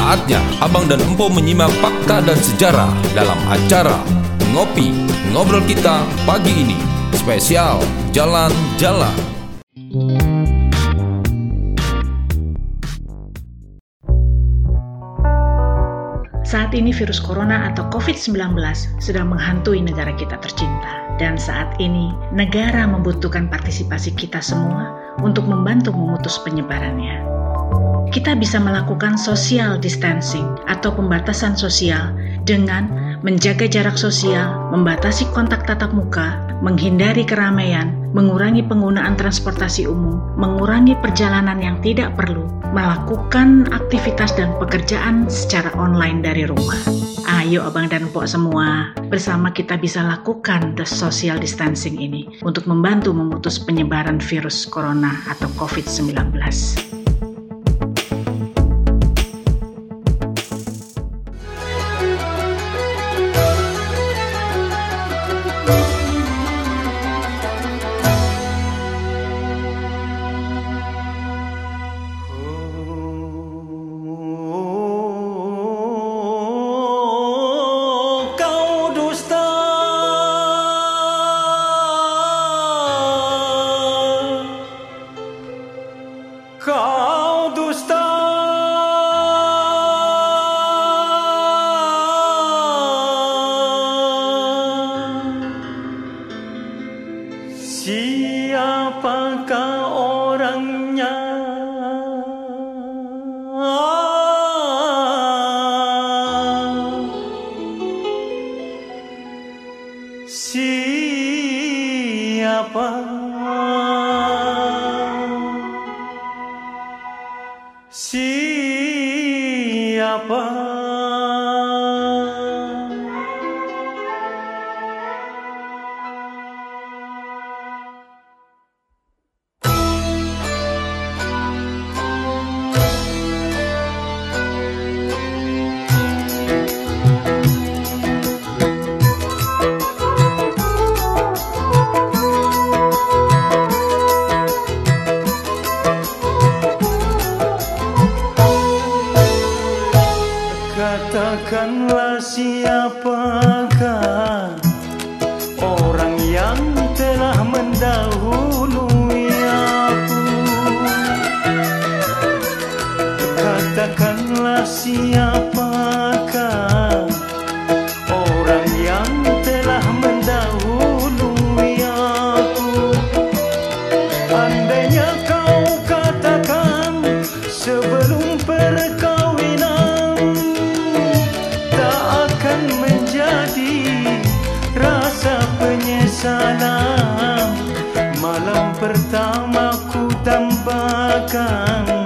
Saatnya Abang dan Empo menyimak fakta dan sejarah dalam acara Ngopi Ngobrol Kita pagi ini. Spesial Jalan-Jalan. Saat ini virus corona atau COVID-19 sedang menghantui negara kita tercinta. Dan saat ini, negara membutuhkan partisipasi kita semua untuk membantu memutus penyebarannya. Kita bisa melakukan social distancing atau pembatasan sosial dengan menjaga jarak sosial, membatasi kontak tatap muka, menghindari keramaian, mengurangi penggunaan transportasi umum, mengurangi perjalanan yang tidak perlu, melakukan aktivitas dan pekerjaan secara online dari rumah. Ayo abang dan pok semua, bersama kita bisa lakukan the social distancing ini untuk membantu memutus penyebaran virus corona atau COVID-19. Siapakah Come.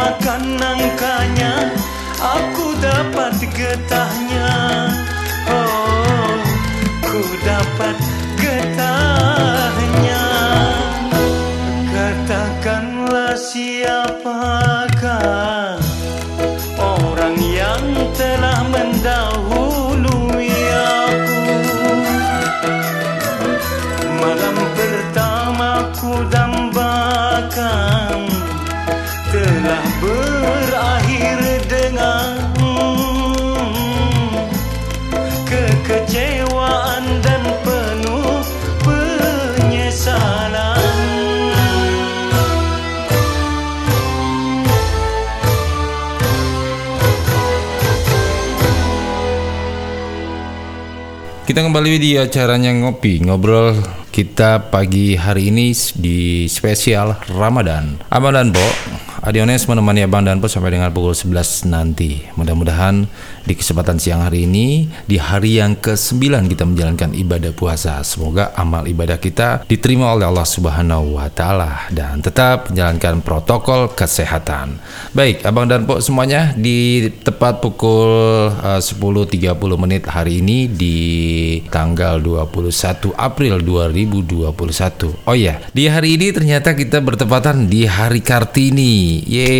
Makan nangkanya Aku dapat getahnya. Oh, ku dapat getahnya. Katakanlah siapakah Kembali di acaranya ngopi ngobrol kita pagi hari ini di spesial Ramadan. Abang dan Bo, Adiones menemani Abang dan Bo sampai dengan pukul 11 nanti. Mudah-mudahan di kesempatan siang hari ini di hari yang ke-9 kita menjalankan ibadah puasa. Semoga amal ibadah kita diterima oleh Allah Subhanahu wa taala dan tetap menjalankan protokol kesehatan. Baik, Abang dan Po semuanya di tepat pukul eh, 10.30 menit hari ini di tanggal 21 April 2021. Oh ya, di hari ini ternyata kita bertepatan di hari Kartini. Ye,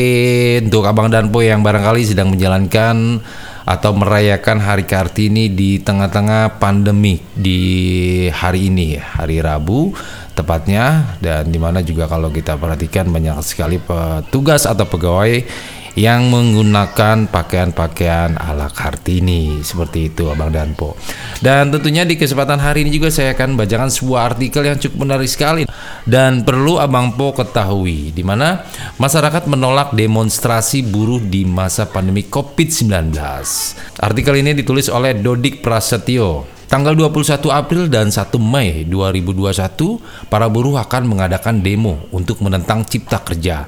untuk Abang dan Po yang barangkali sedang menjalankan atau merayakan hari Kartini di tengah-tengah pandemi di hari ini, hari Rabu tepatnya dan di mana juga kalau kita perhatikan banyak sekali petugas atau pegawai yang menggunakan pakaian-pakaian ala Kartini seperti itu Abang Danpo. Dan tentunya di kesempatan hari ini juga saya akan bacakan sebuah artikel yang cukup menarik sekali dan perlu Abang Po ketahui di mana masyarakat menolak demonstrasi buruh di masa pandemi Covid-19. Artikel ini ditulis oleh Dodik Prasetyo. Tanggal 21 April dan 1 Mei 2021, para buruh akan mengadakan demo untuk menentang cipta kerja.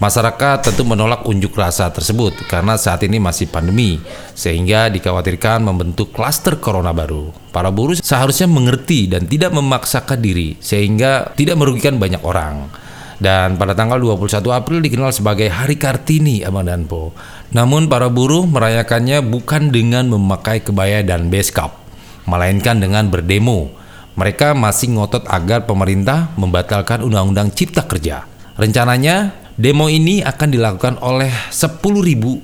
Masyarakat tentu menolak unjuk rasa tersebut karena saat ini masih pandemi, sehingga dikhawatirkan membentuk klaster corona baru. Para buruh seharusnya mengerti dan tidak memaksakan diri, sehingga tidak merugikan banyak orang. Dan pada tanggal 21 April dikenal sebagai Hari Kartini Abang dan Po. Namun para buruh merayakannya bukan dengan memakai kebaya dan beskap, melainkan dengan berdemo. Mereka masih ngotot agar pemerintah membatalkan Undang-Undang Cipta Kerja. Rencananya Demo ini akan dilakukan oleh 10.000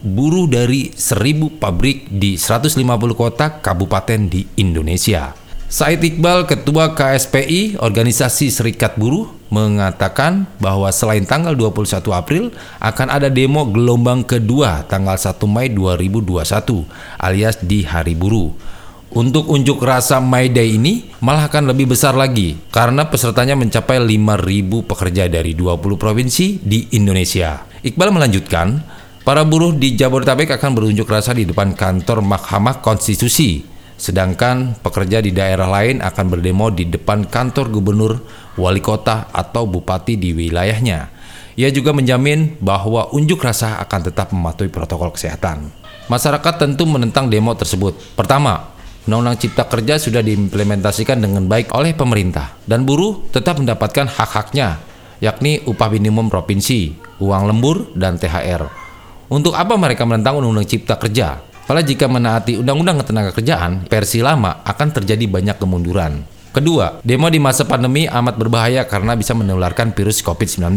buruh dari 1.000 pabrik di 150 kota kabupaten di Indonesia. Said Iqbal, Ketua KSPI, Organisasi Serikat Buruh, mengatakan bahwa selain tanggal 21 April akan ada demo gelombang kedua tanggal 1 Mei 2021 alias di Hari Buruh. Untuk unjuk rasa May Day ini malah akan lebih besar lagi karena pesertanya mencapai 5.000 pekerja dari 20 provinsi di Indonesia. Iqbal melanjutkan, para buruh di Jabodetabek akan berunjuk rasa di depan kantor Mahkamah Konstitusi, sedangkan pekerja di daerah lain akan berdemo di depan kantor gubernur, wali kota, atau bupati di wilayahnya. Ia juga menjamin bahwa unjuk rasa akan tetap mematuhi protokol kesehatan. Masyarakat tentu menentang demo tersebut. Pertama, Undang-Undang Cipta Kerja sudah diimplementasikan dengan baik oleh pemerintah dan buruh tetap mendapatkan hak-haknya, yakni upah minimum provinsi, uang lembur, dan THR. Untuk apa mereka menentang Undang-Undang Cipta Kerja? Padahal jika menaati Undang-Undang Ketenaga Kerjaan, versi lama akan terjadi banyak kemunduran. Kedua, demo di masa pandemi amat berbahaya karena bisa menularkan virus COVID-19.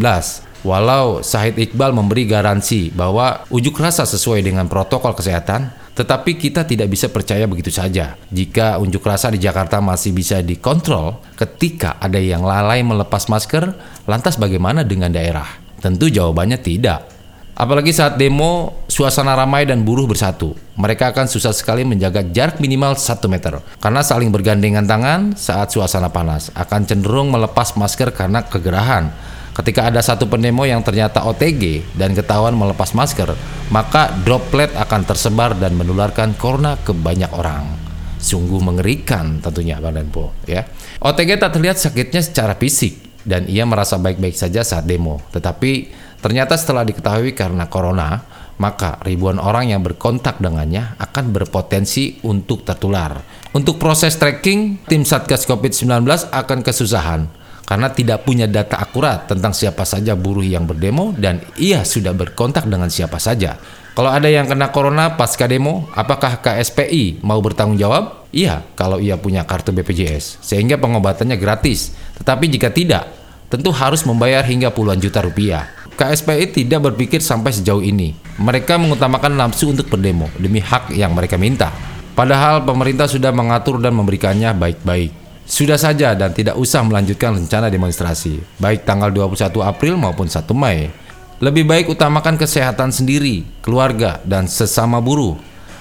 Walau Sahid Iqbal memberi garansi bahwa ujuk rasa sesuai dengan protokol kesehatan, tetapi kita tidak bisa percaya begitu saja. Jika unjuk rasa di Jakarta masih bisa dikontrol ketika ada yang lalai melepas masker, lantas bagaimana dengan daerah? Tentu jawabannya tidak. Apalagi saat demo, suasana ramai dan buruh bersatu. Mereka akan susah sekali menjaga jarak minimal 1 meter. Karena saling bergandengan tangan saat suasana panas. Akan cenderung melepas masker karena kegerahan. Ketika ada satu pendemo yang ternyata OTG dan ketahuan melepas masker, maka droplet akan tersebar dan menularkan corona ke banyak orang. Sungguh mengerikan tentunya Bang Danpo ya. OTG tak terlihat sakitnya secara fisik dan ia merasa baik-baik saja saat demo. Tetapi ternyata setelah diketahui karena corona, maka ribuan orang yang berkontak dengannya akan berpotensi untuk tertular. Untuk proses tracking, tim Satgas COVID-19 akan kesusahan karena tidak punya data akurat tentang siapa saja buruh yang berdemo dan ia sudah berkontak dengan siapa saja. Kalau ada yang kena corona pasca demo, apakah KSPI mau bertanggung jawab? Iya, kalau ia punya kartu BPJS, sehingga pengobatannya gratis. Tetapi jika tidak, tentu harus membayar hingga puluhan juta rupiah. KSPI tidak berpikir sampai sejauh ini. Mereka mengutamakan nafsu untuk berdemo demi hak yang mereka minta. Padahal pemerintah sudah mengatur dan memberikannya baik-baik. Sudah saja dan tidak usah melanjutkan rencana demonstrasi, baik tanggal 21 April maupun 1 Mei. Lebih baik utamakan kesehatan sendiri, keluarga, dan sesama buruh.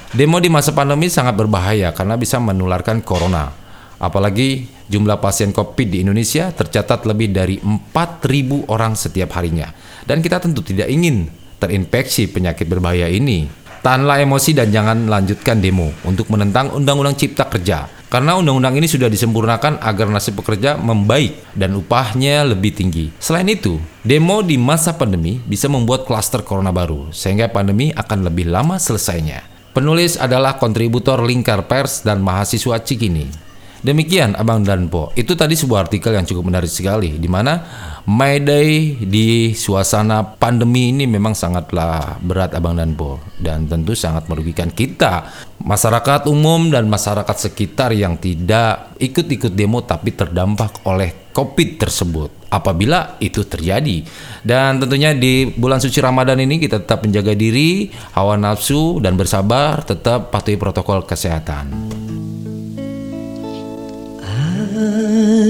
Demo di masa pandemi sangat berbahaya karena bisa menularkan corona. Apalagi jumlah pasien COVID di Indonesia tercatat lebih dari 4.000 orang setiap harinya. Dan kita tentu tidak ingin terinfeksi penyakit berbahaya ini. Tahanlah emosi dan jangan lanjutkan demo untuk menentang Undang-Undang Cipta Kerja karena undang-undang ini sudah disempurnakan agar nasib pekerja membaik dan upahnya lebih tinggi. Selain itu, demo di masa pandemi bisa membuat klaster corona baru, sehingga pandemi akan lebih lama selesainya. Penulis adalah kontributor Lingkar Pers dan mahasiswa Cikini. Demikian Abang Danpo. Itu tadi sebuah artikel yang cukup menarik sekali di mana My Day di suasana pandemi ini memang sangatlah berat Abang Danpo dan tentu sangat merugikan kita, masyarakat umum dan masyarakat sekitar yang tidak ikut-ikut demo tapi terdampak oleh Covid tersebut. Apabila itu terjadi, dan tentunya di bulan suci Ramadan ini kita tetap menjaga diri, hawa nafsu, dan bersabar, tetap patuhi protokol kesehatan.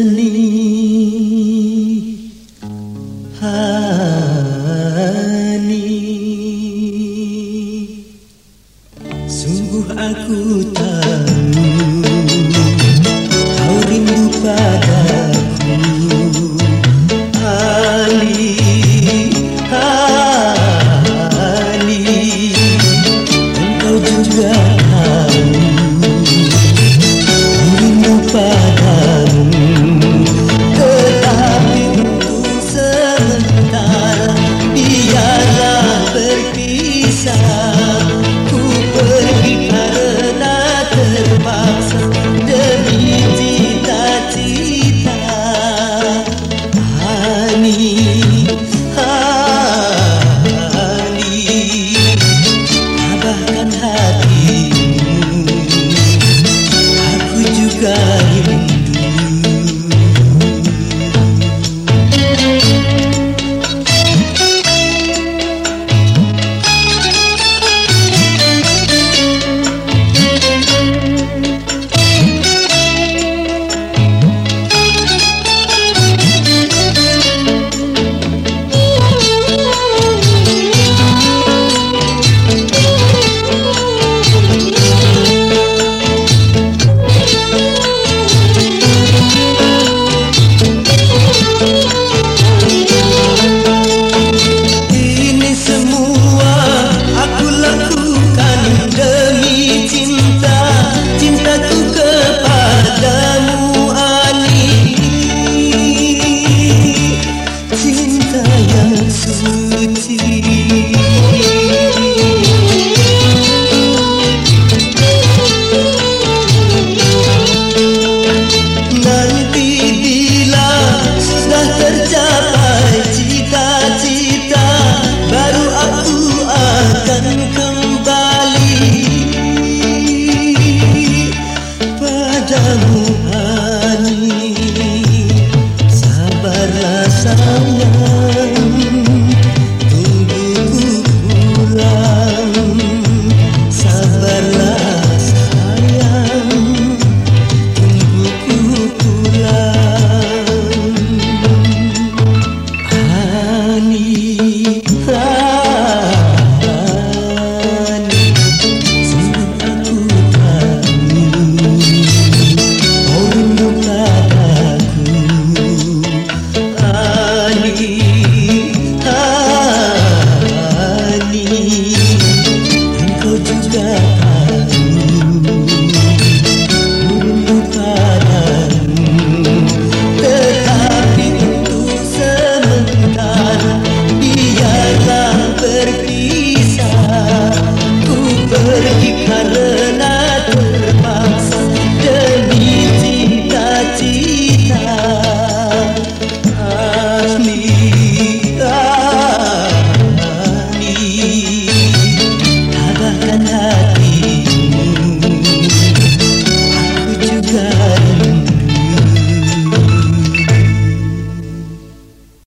Sungguh